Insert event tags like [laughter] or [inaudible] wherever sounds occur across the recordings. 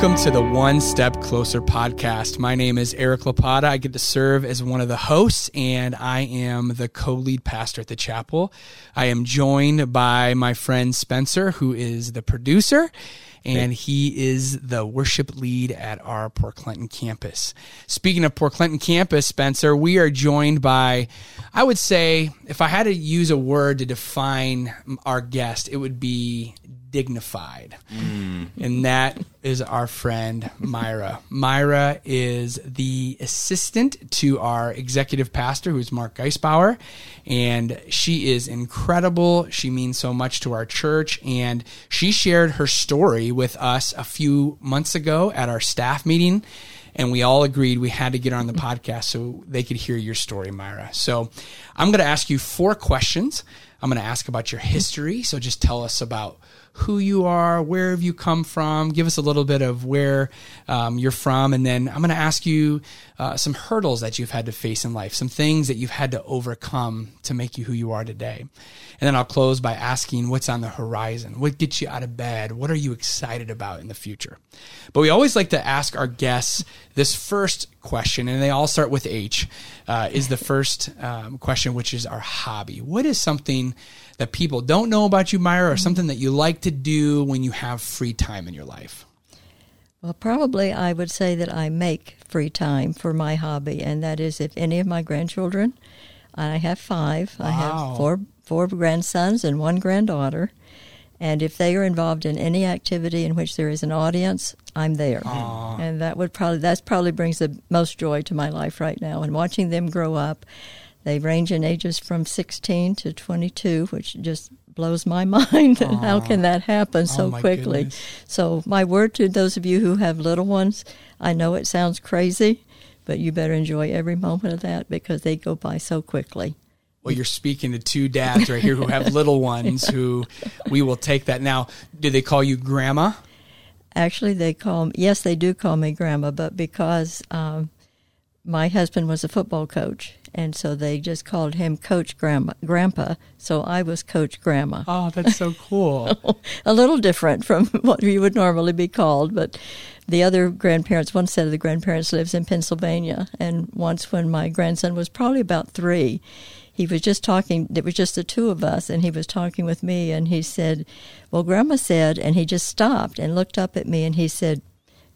Welcome to the One Step Closer podcast. My name is Eric Lapata. I get to serve as one of the hosts, and I am the co lead pastor at the chapel. I am joined by my friend Spencer, who is the producer and he is the worship lead at our Port Clinton campus. Speaking of Port Clinton campus, Spencer, we are joined by, I would say, if I had to use a word to define our guest, it would be dignified. Mm. And that is our friend Myra. Myra is the assistant to our executive pastor, who's Mark Geisbauer. And she is incredible. She means so much to our church. And she shared her story with us a few months ago at our staff meeting and we all agreed we had to get on the podcast so they could hear your story, Myra. So I'm going to ask you four questions. I'm going to ask about your history. So just tell us about who you are, where have you come from, give us a little bit of where um, you're from, and then I'm going to ask you uh, some hurdles that you've had to face in life, some things that you've had to overcome to make you who you are today. And then I'll close by asking what's on the horizon, what gets you out of bed, what are you excited about in the future. But we always like to ask our guests this first question, and they all start with H, uh, is the first um, question, which is our hobby. What is something that people don't know about you, Myra, or something that you like to do when you have free time in your life? Well, probably I would say that I make free time for my hobby, and that is if any of my grandchildren, I have five, wow. I have four four grandsons and one granddaughter, and if they are involved in any activity in which there is an audience, I'm there. Aww. And that would probably that's probably brings the most joy to my life right now. And watching them grow up, they range in ages from 16 to 22, which just blows my [laughs] mind. How can that happen oh so oh quickly? Goodness. So, my word to those of you who have little ones, I know it sounds crazy, but you better enjoy every moment of that because they go by so quickly. Well, you're speaking to two dads right here who have [laughs] little ones who we will take that. Now, do they call you grandma? Actually, they call yes, they do call me grandma, but because um, my husband was a football coach, and so they just called him Coach Grandma, Grandpa. So I was Coach Grandma. Oh, that's so cool. [laughs] a little different from [laughs] what you would normally be called, but the other grandparents, one set of the grandparents lives in Pennsylvania, and once when my grandson was probably about three, he was just talking. It was just the two of us, and he was talking with me, and he said, "Well, Grandma said," and he just stopped and looked up at me, and he said,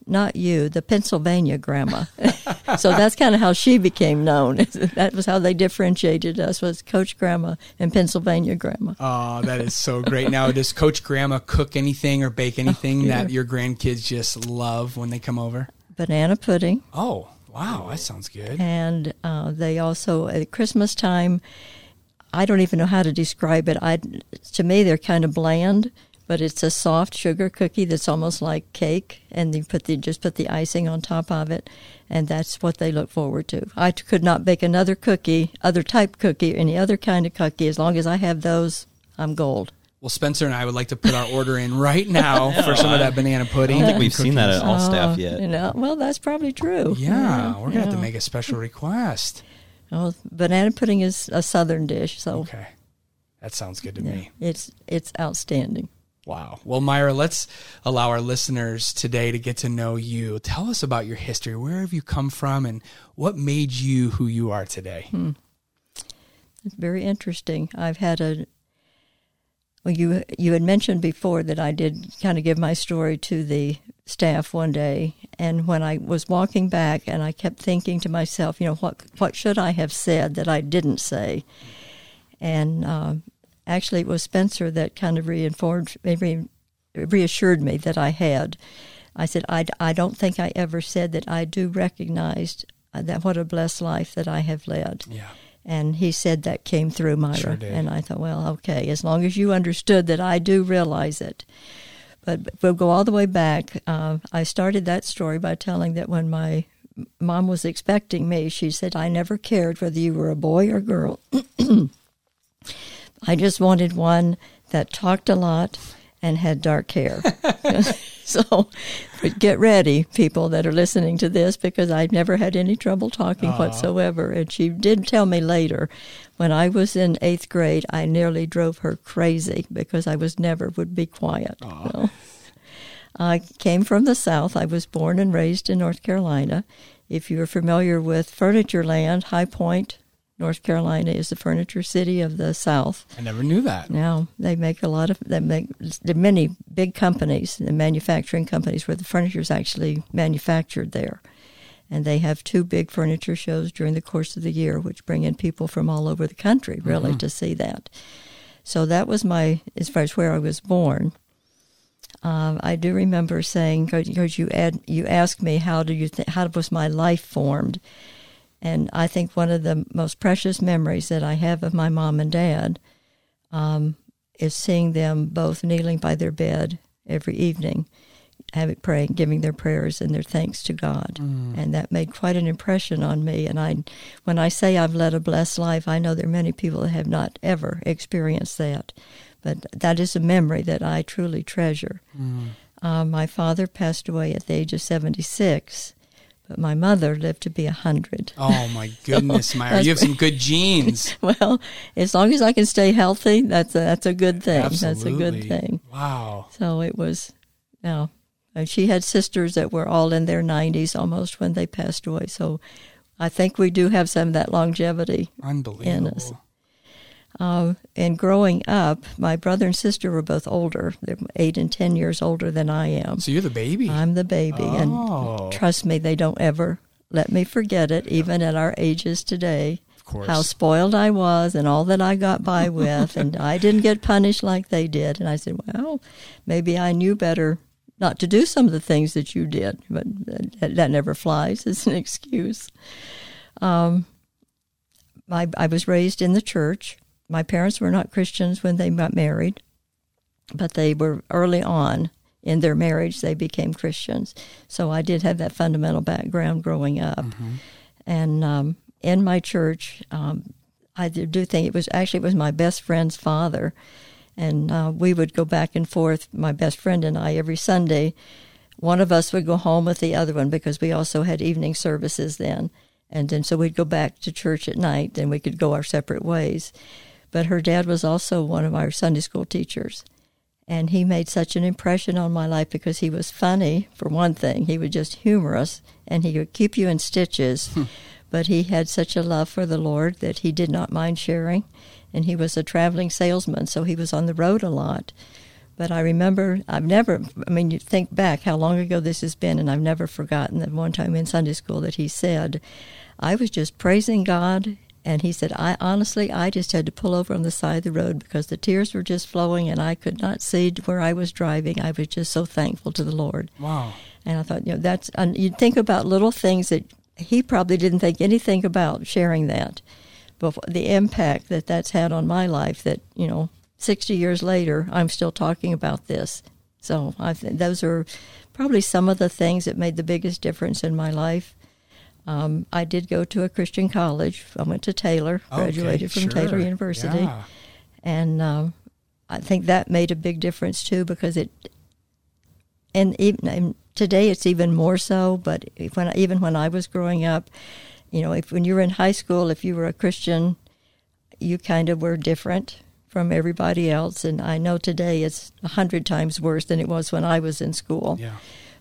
not you, the Pennsylvania grandma. [laughs] so that's kind of how she became known. [laughs] that was how they differentiated us was Coach Grandma and Pennsylvania Grandma. Oh, that is so great. Now, does Coach Grandma cook anything or bake anything oh, that your grandkids just love when they come over? Banana pudding. Oh, wow, that sounds good. And uh, they also at Christmas time. I don't even know how to describe it. I to me they're kind of bland but it's a soft sugar cookie that's almost like cake, and you put the just put the icing on top of it, and that's what they look forward to. I could not bake another cookie, other type cookie, any other kind of cookie. As long as I have those, I'm gold. Well, Spencer and I would like to put our order in right now [laughs] for some of that banana pudding. I don't think we've cookies. seen that at all staff yet. You know, well, that's probably true. Yeah, yeah we're gonna yeah. have to make a special request. Well, banana pudding is a southern dish, so okay, that sounds good to yeah, me. It's it's outstanding. Wow. Well, Myra, let's allow our listeners today to get to know you. Tell us about your history. Where have you come from and what made you who you are today? Hmm. It's very interesting. I've had a well, you you had mentioned before that I did kind of give my story to the staff one day, and when I was walking back, and I kept thinking to myself, you know, what what should I have said that I didn't say? And uh, actually, it was Spencer that kind of reinforced, re- reassured me that I had. I said, I, I don't think I ever said that I do recognize that what a blessed life that I have led. Yeah. And he said that came through Myra. Sure and I thought, well, okay, as long as you understood that I do realize it. But we'll go all the way back. Uh, I started that story by telling that when my mom was expecting me, she said, I never cared whether you were a boy or girl. [clears throat] I just wanted one that talked a lot and had dark hair. [laughs] so get ready, people that are listening to this, because I've never had any trouble talking Aww. whatsoever. And she did tell me later, when I was in eighth grade, I nearly drove her crazy because I was never would be quiet. So, I came from the South. I was born and raised in North Carolina. If you're familiar with Furniture Land, High Point, North Carolina is the furniture city of the South. I never knew that. Now they make a lot of they make there are many big companies, the manufacturing companies where the furniture is actually manufactured there, and they have two big furniture shows during the course of the year, which bring in people from all over the country really mm-hmm. to see that. So that was my as far as where I was born. Um, I do remember saying because you add, you asked me how do you th- how was my life formed, and I think one of the most precious memories that I have of my mom and dad um, is seeing them both kneeling by their bed every evening, having praying, giving their prayers and their thanks to God, mm. and that made quite an impression on me. And I, when I say I've led a blessed life, I know there are many people that have not ever experienced that. But that is a memory that I truly treasure. Mm. Uh, my father passed away at the age of 76, but my mother lived to be a 100. Oh, my [laughs] goodness, so Myra. You have some good genes. [laughs] well, as long as I can stay healthy, that's a, that's a good thing. Absolutely. That's a good thing. Wow. So it was, you know, uh, she had sisters that were all in their 90s almost when they passed away. So I think we do have some of that longevity Unbelievable. in us. Uh, and growing up, my brother and sister were both older. They're eight and ten years older than I am. So you're the baby. I'm the baby, oh. and trust me, they don't ever let me forget it, even at our ages today. How spoiled I was, and all that I got by [laughs] with, and I didn't get punished like they did. And I said, "Well, maybe I knew better not to do some of the things that you did, but that, that never flies [laughs] as an excuse." Um, my, I was raised in the church. My parents were not Christians when they got married, but they were early on in their marriage, they became Christians. So I did have that fundamental background growing up. Mm-hmm. And um, in my church, um, I do think it was actually it was my best friend's father, and uh, we would go back and forth. My best friend and I every Sunday. One of us would go home with the other one because we also had evening services then, and then so we'd go back to church at night. Then we could go our separate ways. But her dad was also one of our Sunday school teachers. And he made such an impression on my life because he was funny, for one thing. He was just humorous and he would keep you in stitches. Hmm. But he had such a love for the Lord that he did not mind sharing. And he was a traveling salesman, so he was on the road a lot. But I remember, I've never, I mean, you think back how long ago this has been, and I've never forgotten that one time in Sunday school that he said, I was just praising God and he said, I honestly, I just had to pull over on the side of the road because the tears were just flowing and I could not see where I was driving. I was just so thankful to the Lord. Wow. And I thought, you know, that's, and you think about little things that he probably didn't think anything about sharing that. But the impact that that's had on my life that, you know, 60 years later, I'm still talking about this. So I think those are probably some of the things that made the biggest difference in my life. Um, I did go to a Christian college. I went to Taylor, graduated okay, from sure. Taylor University, yeah. and um, I think that made a big difference too because it. And even and today, it's even more so. But when even when I was growing up, you know, if when you were in high school, if you were a Christian, you kind of were different from everybody else. And I know today it's a hundred times worse than it was when I was in school. Yeah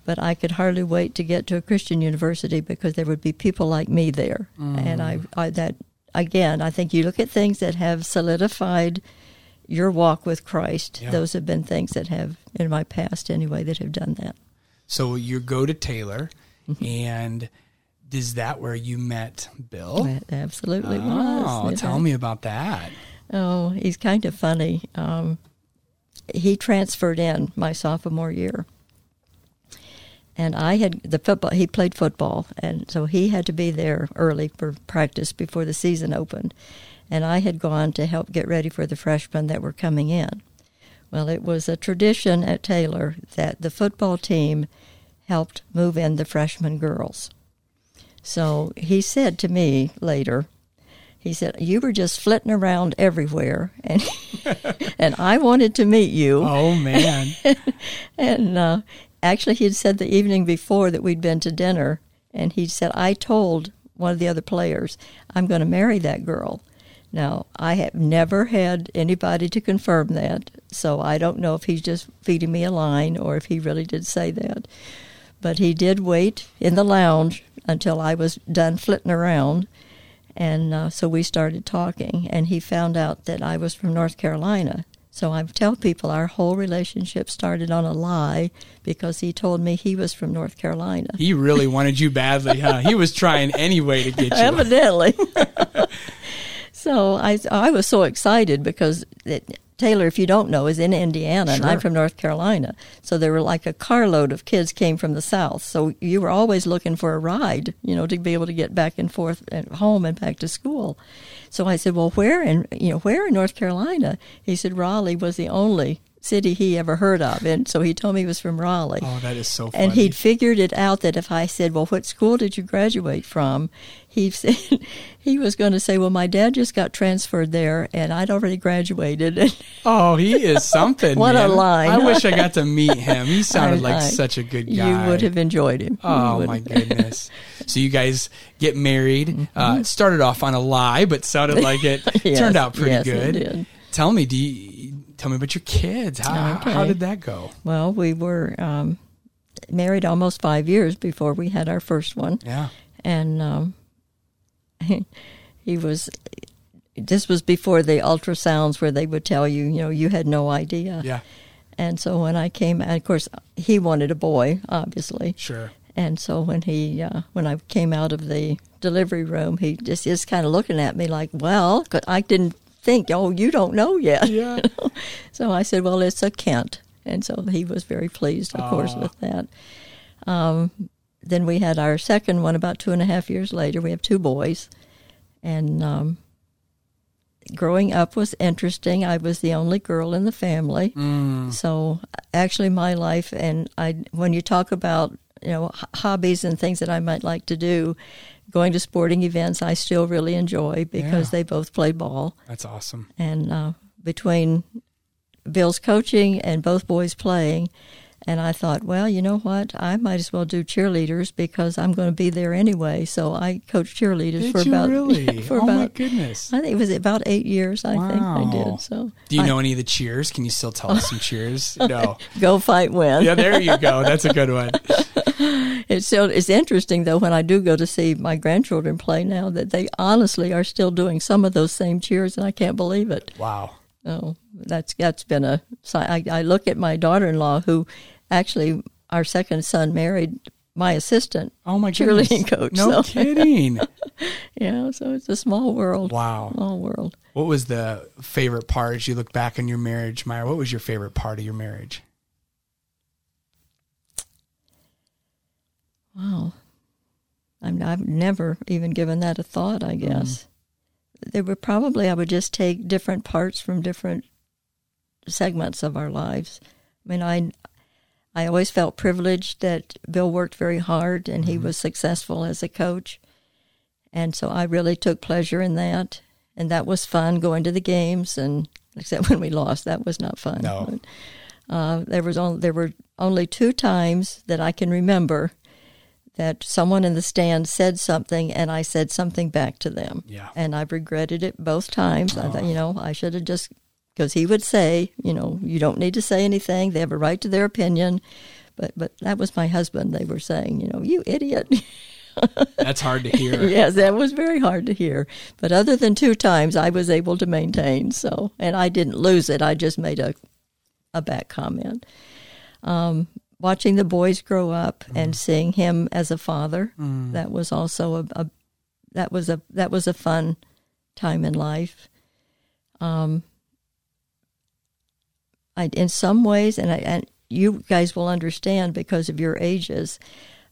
but I could hardly wait to get to a Christian university because there would be people like me there. Mm. And I, I, that again, I think you look at things that have solidified your walk with Christ. Yeah. Those have been things that have in my past anyway that have done that. So you go to Taylor, mm-hmm. and is that where you met Bill? It absolutely oh, was. tell me about that. Oh, he's kind of funny. Um, he transferred in my sophomore year and I had the football. He played football, and so he had to be there early for practice before the season opened. And I had gone to help get ready for the freshmen that were coming in. Well, it was a tradition at Taylor that the football team helped move in the freshman girls. So he said to me later, he said, "You were just flitting around everywhere, and [laughs] and I wanted to meet you." Oh man! [laughs] and uh, actually, he had said the evening before that we'd been to dinner, and he said, I told one of the other players, I'm going to marry that girl. Now, I have never had anybody to confirm that, So I don't know if he's just feeding me a line or if he really did say that. But he did wait in the lounge until I was done flitting around. And uh, so we started talking, and he found out that I was from North Carolina. So I tell people our whole relationship started on a lie because he told me he was from North Carolina. He really wanted you badly, huh? He was trying any way to get you. [laughs] Evidently. [laughs] so I I was so excited because it, Taylor, if you don't know, is in Indiana, sure. and I'm from North Carolina. So there were like a carload of kids came from the South. So you were always looking for a ride, you know, to be able to get back and forth at home and back to school. So I said, well, where in, you know, where in North Carolina? He said Raleigh was the only city he ever heard of. And so he told me he was from Raleigh. Oh, that is so funny. And he'd figured it out that if I said, Well, what school did you graduate from? He [laughs] said he was going to say, Well, my dad just got transferred there and I'd already graduated. [laughs] oh, he is [laughs] something. what man. a line. I wish I got to meet him. He sounded like such a good guy. You would have enjoyed him. Oh, my goodness. So you guys get married. Uh, mm-hmm. Uh, started off on a lie, but sounded like it yes, turned out pretty yes, good. Tell me, do you, tell me about your kids. How, okay. how did that go? Well, we were um, married almost five years before we had our first one. Yeah. And um, he, [laughs] he was, this was before the ultrasounds where they would tell you, you know, you had no idea. Yeah. And so when I came, of course, he wanted a boy, obviously. Sure. And so when he, uh, when I came out of the delivery room, he just is kind of looking at me like, well, I didn't think, oh, you don't know yet. Yeah. [laughs] so I said, well, it's a Kent. And so he was very pleased, of course, with that. Um, then we had our second one about two and a half years later. We have two boys. And um, growing up was interesting. I was the only girl in the family. Mm. So actually, my life, and I, when you talk about you know hobbies and things that I might like to do, going to sporting events I still really enjoy because yeah. they both play ball. That's awesome. And uh, between Bill's coaching and both boys playing, and I thought, well, you know what? I might as well do cheerleaders because I'm going to be there anyway. So I coached cheerleaders did for about [laughs] really? [laughs] for oh about my goodness. I think it was about eight years. I wow. think I did. So do you I, know any of the cheers? Can you still tell us some cheers? [laughs] No. go fight win. yeah, there you go. That's a good one. it's still it's interesting though when I do go to see my grandchildren play now that they honestly are still doing some of those same cheers and I can't believe it. Wow. Oh, that's that's been a. I, I look at my daughter-in-law who actually our second son married my assistant. Oh my cheerleading coach. No so. kidding. [laughs] yeah, so it's a small world. Wow, small world. What was the favorite part as you look back on your marriage, Myra? What was your favorite part of your marriage? Wow, I'm, I've never even given that a thought. I guess mm. there were probably I would just take different parts from different segments of our lives. I mean, I I always felt privileged that Bill worked very hard and he mm-hmm. was successful as a coach. And so I really took pleasure in that. And that was fun going to the games and [laughs] except when we lost, that was not fun. No. But, uh, there was only, there were only two times that I can remember that someone in the stand said something and I said something back to them. Yeah. And I've regretted it both times. Oh. I thought, you know, I should have just because he would say, you know, you don't need to say anything. They have a right to their opinion. But but that was my husband. They were saying, you know, you idiot. [laughs] That's hard to hear. yes, that was very hard to hear. But other than two times, I was able to maintain. So, and I didn't lose it. I just made a a back comment. Um, watching the boys grow up mm. and seeing him as a father, mm. that was also a, a, that was a that was a fun time in life. Um, I, in some ways, and I, and you guys will understand because of your ages,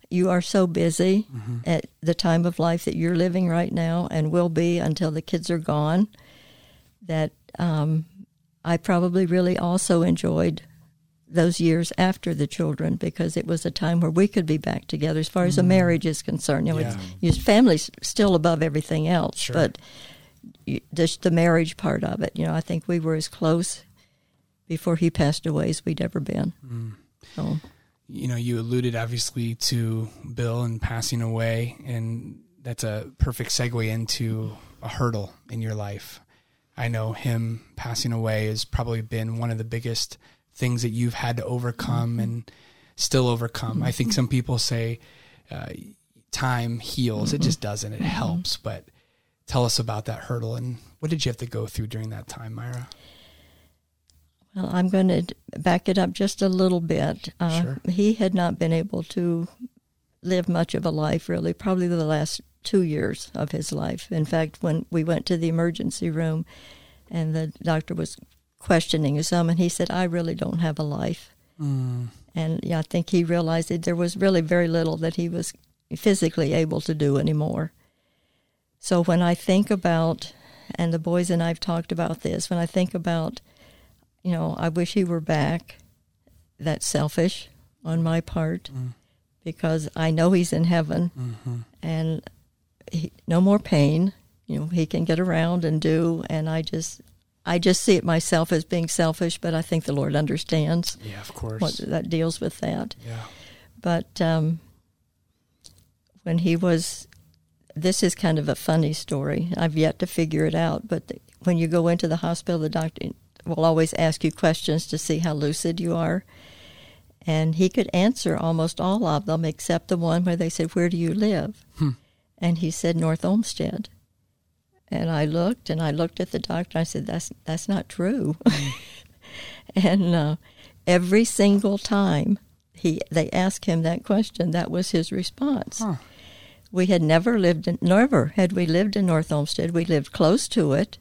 you are so busy mm-hmm. at the time of life that you're living right now and will be until the kids are gone. That um, I probably really also enjoyed those years after the children because it was a time where we could be back together as far as mm. a marriage is concerned. You know, yeah. it's, family's still above everything else, sure. but just the marriage part of it. You know, I think we were as close before he passed away as we'd ever been. Mm. So, you know, you alluded obviously to Bill and passing away, and that's a perfect segue into a hurdle in your life. I know him passing away has probably been one of the biggest things that you've had to overcome mm-hmm. and still overcome. Mm-hmm. I think some people say uh, time heals. Mm-hmm. It just doesn't. It mm-hmm. helps. But tell us about that hurdle and what did you have to go through during that time, Myra? Well, I'm going to back it up just a little bit. Uh, sure. He had not been able to live much of a life, really, probably the last two years of his life. In fact, when we went to the emergency room and the doctor was questioning some, and he said, I really don't have a life. Mm. And yeah, I think he realized that there was really very little that he was physically able to do anymore. So when I think about, and the boys and I've talked about this, when I think about, you know, I wish he were back, that's selfish on my part mm. because I know he's in heaven mm-hmm. and he, no more pain. You know, he can get around and do, and I just, I just see it myself as being selfish, but I think the Lord understands. Yeah, of course. What that deals with that. Yeah. But um, when he was, this is kind of a funny story. I've yet to figure it out. But the, when you go into the hospital, the doctor will always ask you questions to see how lucid you are. And he could answer almost all of them except the one where they said, Where do you live? Hmm. And he said, North Olmsted. And I looked and I looked at the doctor. I said, "That's that's not true." [laughs] and uh, every single time he they asked him that question, that was his response. Huh. We had never lived in never had we lived in North Olmsted. We lived close to it,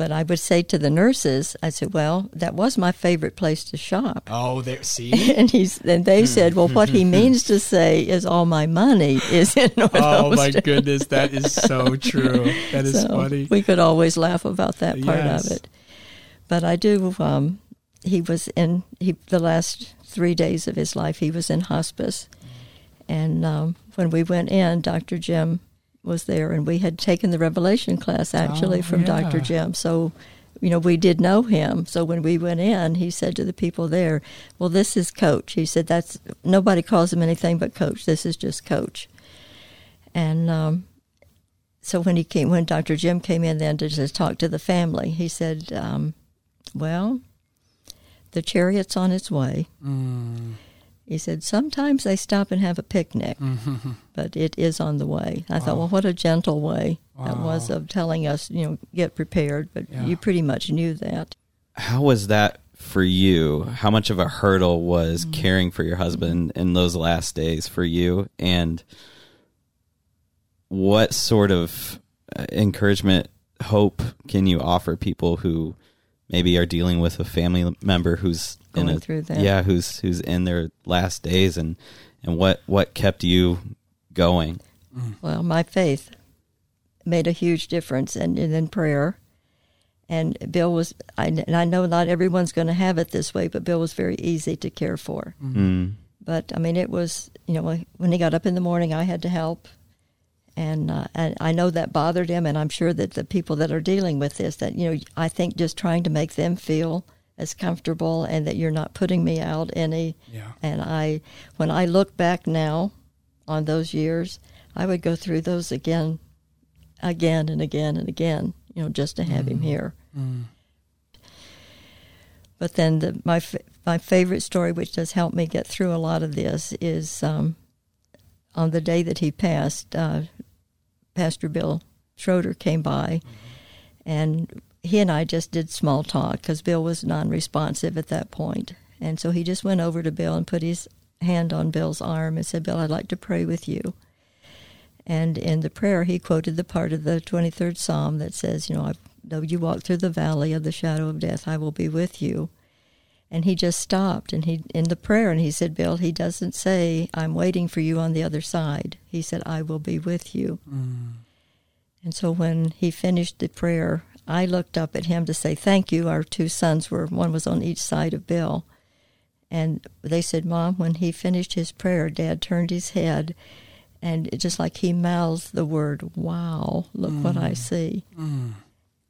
but I would say to the nurses, I said, "Well, that was my favorite place to shop." Oh, there. See, [laughs] and he's and they said, "Well, what he [laughs] means to say is all my money is in North Oh my goodness, that is so [laughs] true. That is so funny. We could always laugh about that part yes. of it, but I do. Um, he was in he the last three days of his life. He was in hospice, and um, when we went in, Doctor Jim was there, and we had taken the Revelation class actually oh, from yeah. Dr. Jim. So, you know, we did know him. So when we went in, he said to the people there, "Well, this is Coach." He said, "That's nobody calls him anything but Coach. This is just Coach." And um, so when he came, when Dr. Jim came in then to just talk to the family, he said, um, "Well, the chariot's on its way." Mm he said, Sometimes they stop and have a picnic, mm-hmm. but it is on the way. I wow. thought, well, what a gentle way wow. that was of telling us, you know, get prepared, but yeah. you pretty much knew that. How was that for you? How much of a hurdle was mm-hmm. caring for your husband in those last days for you? And what sort of uh, encouragement, hope can you offer people who maybe are dealing with a family member who's going a, through that. Yeah, who's who's in their last days, and and what what kept you going? Well, my faith made a huge difference, and, and then prayer. And Bill was, I, and I know not everyone's going to have it this way, but Bill was very easy to care for. Mm-hmm. But I mean, it was, you know, when he got up in the morning, I had to help and, uh, and I know that bothered him, and I'm sure that the people that are dealing with this, that you know, I think just trying to make them feel as comfortable, and that you're not putting me out any. Yeah. And I, when I look back now on those years, I would go through those again, again and again and again, you know, just to have mm. him here. Mm. But then the, my my favorite story, which does help me get through a lot of this, is um, on the day that he passed. Uh, Pastor Bill Schroeder came by, mm-hmm. and he and I just did small talk because Bill was non-responsive at that point, and so he just went over to Bill and put his hand on Bill's arm and said, "Bill, I'd like to pray with you." And in the prayer, he quoted the part of the 23rd Psalm that says, "You know, I, though you walk through the valley of the shadow of death, I will be with you." And he just stopped and he in the prayer and he said, Bill, he doesn't say, I'm waiting for you on the other side. He said, I will be with you. Mm. And so when he finished the prayer, I looked up at him to say thank you. Our two sons were one was on each side of Bill. And they said, Mom, when he finished his prayer, Dad turned his head and it just like he mouthed the word, Wow, look mm. what I mm. see. Mm.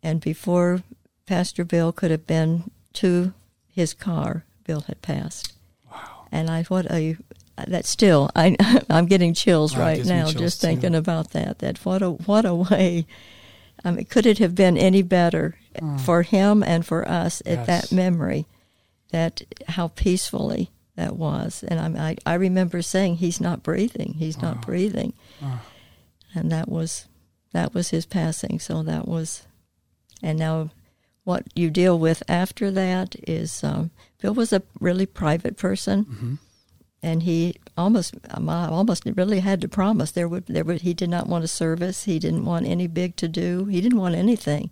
And before Pastor Bill could have been to his car, Bill had passed. Wow. And I what a that still I [laughs] I'm getting chills right now chills just thinking too. about that. That what a what a way. I mean, could it have been any better? for him and for us at yes. that memory, that how peacefully that was. And I, I, I remember saying, "He's not breathing. He's not breathing," oh. and that was that was his passing. So that was, and now what you deal with after that is um, Bill was a really private person. Mm-hmm and he almost almost really had to promise there would there would he did not want a service. He didn't want any big to do. He didn't want anything.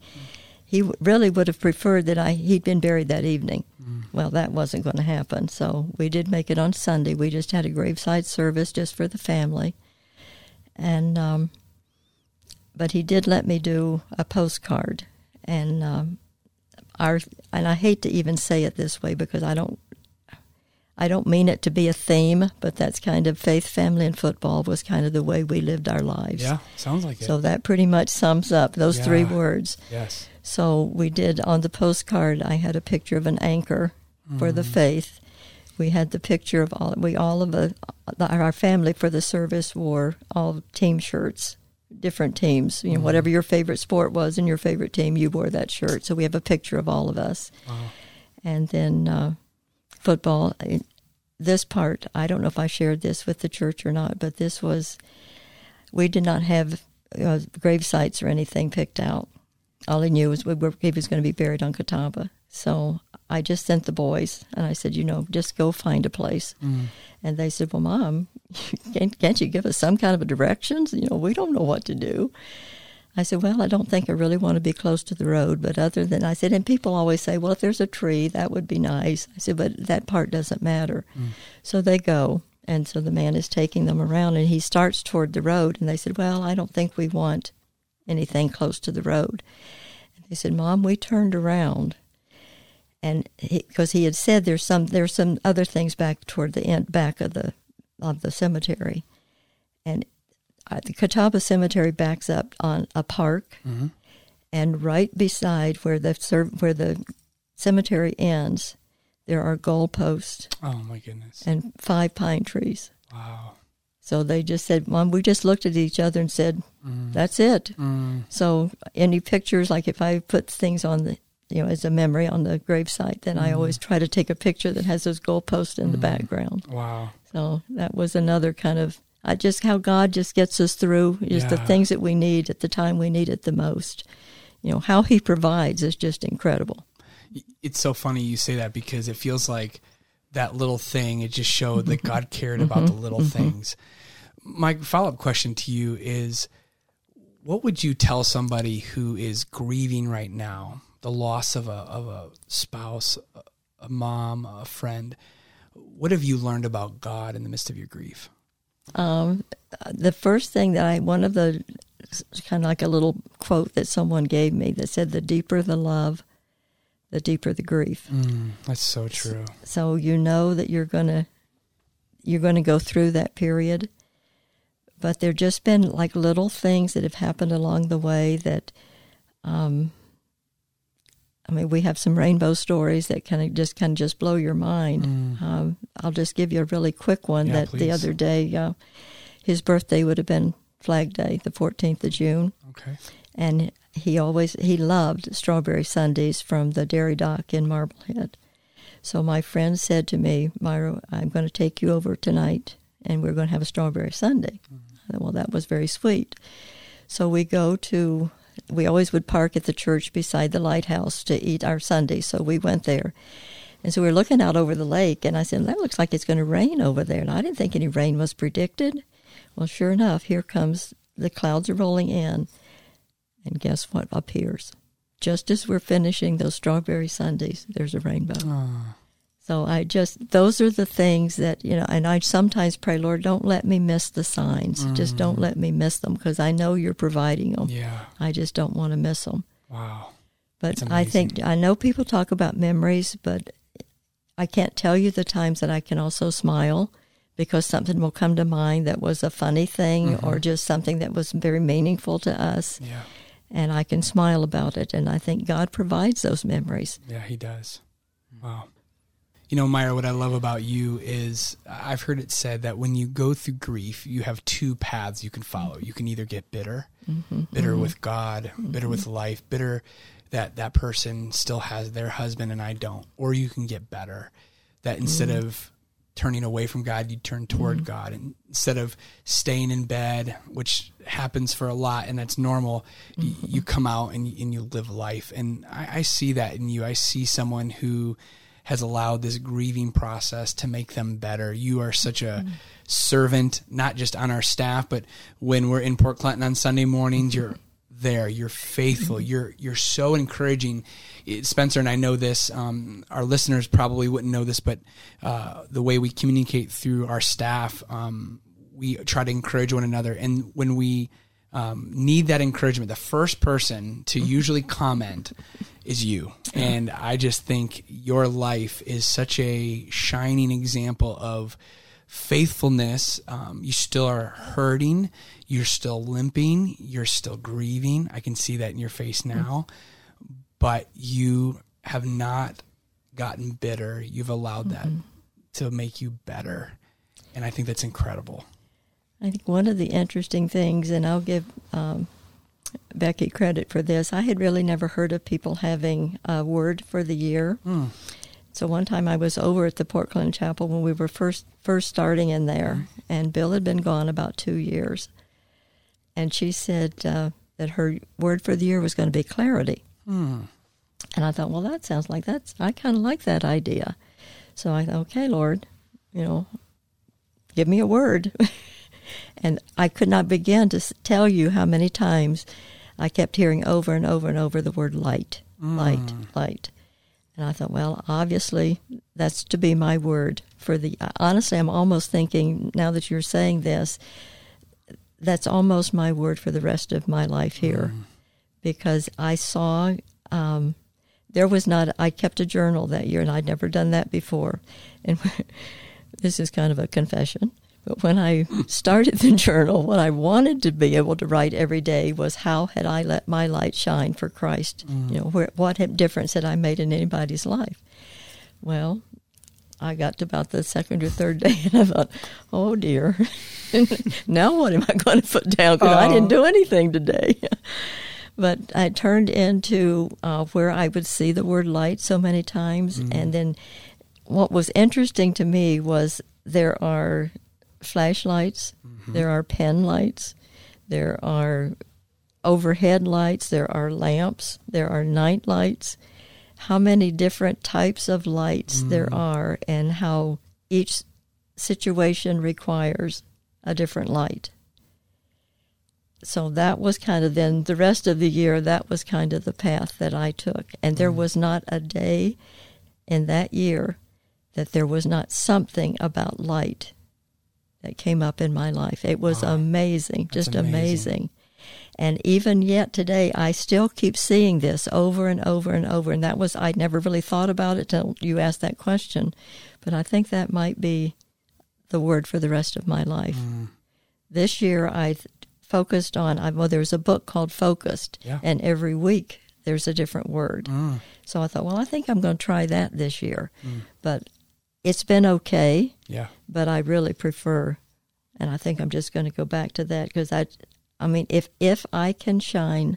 He really would have preferred that I he'd been buried that evening. Mm. well that wasn't going to happen. So we did make it on Sunday. We just had a graveside service just for the family. And um, but he did let me do a postcard. And um, our and I hate to even say it this way because I don't I don't mean it to be a theme, but that's kind of faith, family, and football was kind of the way we lived our lives. Yeah, sounds like it. So that pretty much sums up those yeah. three words. Yes. So we did on the postcard. I had a picture of an anchor mm. for the mm. faith. We had the picture of all we all of the, our family for the service wore all team shirts, different teams. You know, mm. whatever your favorite sport was and your favorite team, you wore that shirt. So we have a picture of all of us. Wow. And then. Uh, football. This part, I don't know if I shared this with the church or not, but this was, we did not have uh, grave sites or anything picked out. All he knew was we were, he was going to be buried on Catawba. So I just sent the boys and I said, you know, just go find a place. Mm. And they said, well, mom, [laughs] can't, can't you give us some kind of a directions? You know, we don't know what to do. I said, Well, I don't think I really want to be close to the road. But other than, I said, and people always say, Well, if there's a tree, that would be nice. I said, But that part doesn't matter. Mm. So they go. And so the man is taking them around and he starts toward the road. And they said, Well, I don't think we want anything close to the road. And they said, Mom, we turned around. And because he, he, had said there's some there's some other things back toward the end back of the of the cemetery, and uh, the Catawba Cemetery backs up on a park, mm-hmm. and right beside where the where the cemetery ends, there are goalposts. Oh my goodness! And five pine trees. Wow. So they just said, "Mom, we just looked at each other and said, mm. that's it." Mm. So any pictures, like if I put things on the you know, as a memory on the gravesite, then mm. I always try to take a picture that has those goalposts in mm. the background. Wow. So that was another kind of uh, just how God just gets us through is yeah. the things that we need at the time we need it the most. You know, how He provides is just incredible. It's so funny you say that because it feels like that little thing, it just showed that God cared about the little mm-hmm. things. My follow up question to you is what would you tell somebody who is grieving right now the loss of a, of a spouse, a mom, a friend? What have you learned about God in the midst of your grief? Um, the first thing that I, one of the, kind of like a little quote that someone gave me that said, the deeper the love, the deeper the grief. Mm, that's so true. So you know that you're going to, you're going to go through that period. But there just been like little things that have happened along the way that, um, I mean, we have some rainbow stories that kind of just kind of just blow your mind. Mm. Um, I'll just give you a really quick one. Yeah, that please. the other day, uh, his birthday would have been Flag Day, the fourteenth of June. Okay. And he always he loved strawberry sundaes from the dairy dock in Marblehead. So my friend said to me, Myra, I'm going to take you over tonight, and we're going to have a strawberry sundae. Mm-hmm. Well, that was very sweet. So we go to we always would park at the church beside the lighthouse to eat our sundae, so we went there. And so we were looking out over the lake, and I said, That looks like it's going to rain over there. And I didn't think any rain was predicted. Well, sure enough, here comes the clouds are rolling in. And guess what appears? Just as we're finishing those strawberry sundaes, there's a rainbow. So I just, those are the things that, you know, and I sometimes pray, Lord, don't let me miss the signs. Mm. Just don't mm. let me miss them because I know you're providing them. Yeah. I just don't want to miss them. Wow. But I think, I know people talk about memories, but I can't tell you the times that I can also smile because something will come to mind that was a funny thing mm-hmm. or just something that was very meaningful to us. Yeah. And I can smile about it. And I think God provides those memories. Yeah, He does. Wow. You know, Myra, what I love about you is I've heard it said that when you go through grief, you have two paths you can follow. You can either get bitter, mm-hmm, bitter mm-hmm. with God, mm-hmm. bitter with life, bitter that that person still has their husband and I don't, or you can get better. That instead mm. of turning away from God, you turn toward mm. God. And instead of staying in bed, which happens for a lot and that's normal, mm-hmm. you, you, come out and, and you live life. And I, I, see that in you. I see someone who has allowed this grieving process to make them better. You are such a mm. servant, not just on our staff, but when we're in Port Clinton on Sunday mornings, you're there. You're faithful. You're you're so encouraging. Spencer and I know this. Um, our listeners probably wouldn't know this, but uh, the way we communicate through our staff, um, we try to encourage one another. And when we um, need that encouragement, the first person to usually comment is you. And I just think your life is such a shining example of faithfulness. Um, you still are hurting. You're still limping. You're still grieving. I can see that in your face now. But you have not gotten bitter. You've allowed that mm-hmm. to make you better. And I think that's incredible. I think one of the interesting things, and I'll give um, Becky credit for this, I had really never heard of people having a word for the year. Mm. So one time I was over at the Portland Chapel when we were first first starting in there, and Bill had been gone about two years, and she said uh, that her word for the year was going to be clarity. Mm. And I thought, well, that sounds like that's I kind of like that idea. So I thought, okay, Lord, you know, give me a word. [laughs] and I could not begin to tell you how many times I kept hearing over and over and over the word light, mm. light, light. And I thought, well, obviously that's to be my word for the. Honestly, I'm almost thinking now that you're saying this, that's almost my word for the rest of my life here, mm. because I saw um, there was not. I kept a journal that year, and I'd never done that before, and [laughs] this is kind of a confession. But when I started the journal, what I wanted to be able to write every day was how had I let my light shine for Christ? Mm. You know, where, what difference had I made in anybody's life? Well, I got to about the second or third [laughs] day, and I thought, "Oh dear, [laughs] now what am I going to put down? Because I didn't do anything today." [laughs] but I turned into uh, where I would see the word light so many times, mm. and then what was interesting to me was there are flashlights, mm-hmm. there are pen lights, there are overhead lights, there are lamps, there are night lights. How many different types of lights mm. there are, and how each situation requires a different light. So that was kind of then the rest of the year, that was kind of the path that I took. And there mm. was not a day in that year that there was not something about light that came up in my life. It was wow. amazing, just amazing. amazing. And even yet today, I still keep seeing this over and over and over. And that was, I never really thought about it till you asked that question. But I think that might be the word for the rest of my life. Mm. This year, I focused on, well, there's a book called Focused. Yeah. And every week, there's a different word. Mm. So I thought, well, I think I'm going to try that this year. Mm. But it's been okay. Yeah. But I really prefer, and I think I'm just going to go back to that because I, I mean, if if I can shine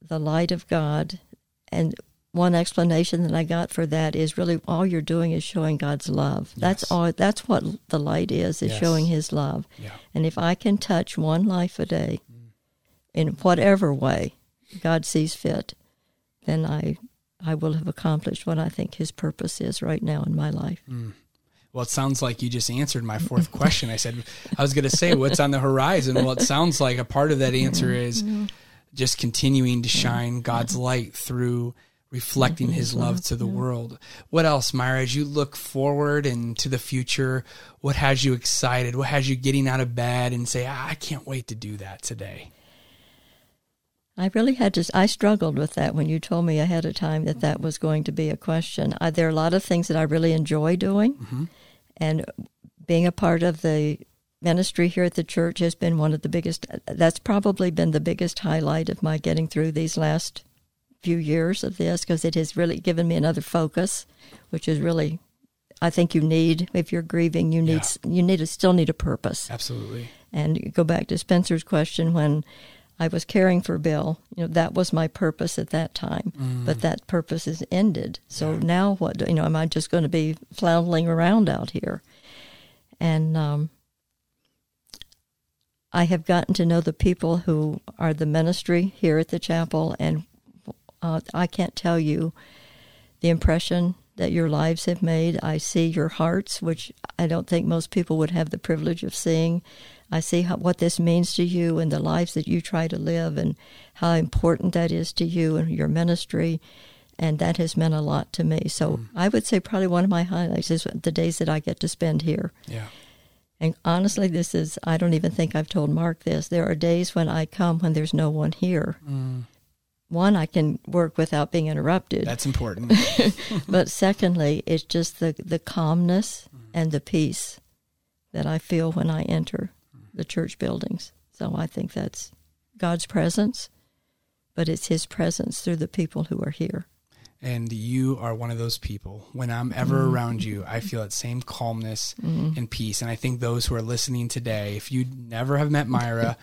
the light of God, and one explanation that I got for that is really all you're doing is showing God's love. Yes. That's all. That's what the light is: is yes. showing His love. Yeah. And if I can touch one life a day, mm. in whatever way God sees fit, then I I will have accomplished what I think His purpose is right now in my life. Mm. Well, it sounds like you just answered my fourth question. I said, I was going to say, what's on the horizon? Well, it sounds like a part of that answer is just continuing to shine God's light through reflecting his love to the world. What else, Myra, as you look forward and to the future, what has you excited? What has you getting out of bed and say, ah, I can't wait to do that today? I really had to. I struggled with that when you told me ahead of time that that was going to be a question. I, there are a lot of things that I really enjoy doing, mm-hmm. and being a part of the ministry here at the church has been one of the biggest. That's probably been the biggest highlight of my getting through these last few years of this because it has really given me another focus, which is really, I think you need if you're grieving. You need yeah. you need to still need a purpose. Absolutely. And go back to Spencer's question when I was caring for Bill. You know, that was my purpose at that time. Mm. But that purpose is ended. So yeah. now what? You know, am I just going to be floundering around out here? And um, I have gotten to know the people who are the ministry here at the chapel, and uh, I can't tell you the impression that your lives have made. I see your hearts, which I don't think most people would have the privilege of seeing. I see how, what this means to you and the lives that you try to live and how important that is to you and your ministry. And that has meant a lot to me. So mm. I would say probably one of my highlights is the days that I get to spend here. Yeah. And honestly, this is, I don't even think I've told Mark this. There are days when I come when there's no one here. Mm. One, I can work without being interrupted. That's important. [laughs] [laughs] but secondly, it's just the, the calmness mm. and the peace that I feel when I enter the church buildings. So I think that's God's presence, but it's His presence through the people who are here. And you are one of those people. When I'm ever mm around you, I feel that same calmness mm and peace. And I think those who are listening today, if you never have met Myra,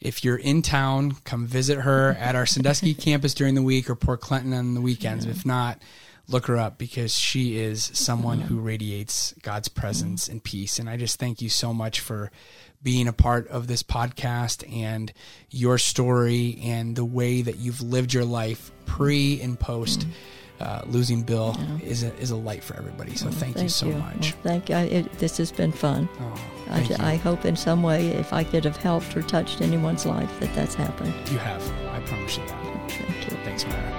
if you're in town, come visit her [laughs] at our Sandusky campus during the week or Port Clinton on the weekends. Yeah. If not, look her up because she is someone who radiates God's presence and peace. And I just thank you so much for being a part of this podcast and your story and the way that you've lived your life pre and post. Uh, losing Bill yeah. is a, is a light for everybody. So well, thank, thank, you so you. much. Well, thank you. It, this has been fun. Oh, I, I, hope in some way, if I could have helped or touched anyone's life, that that's happened. You have. I promise you that. Thank you.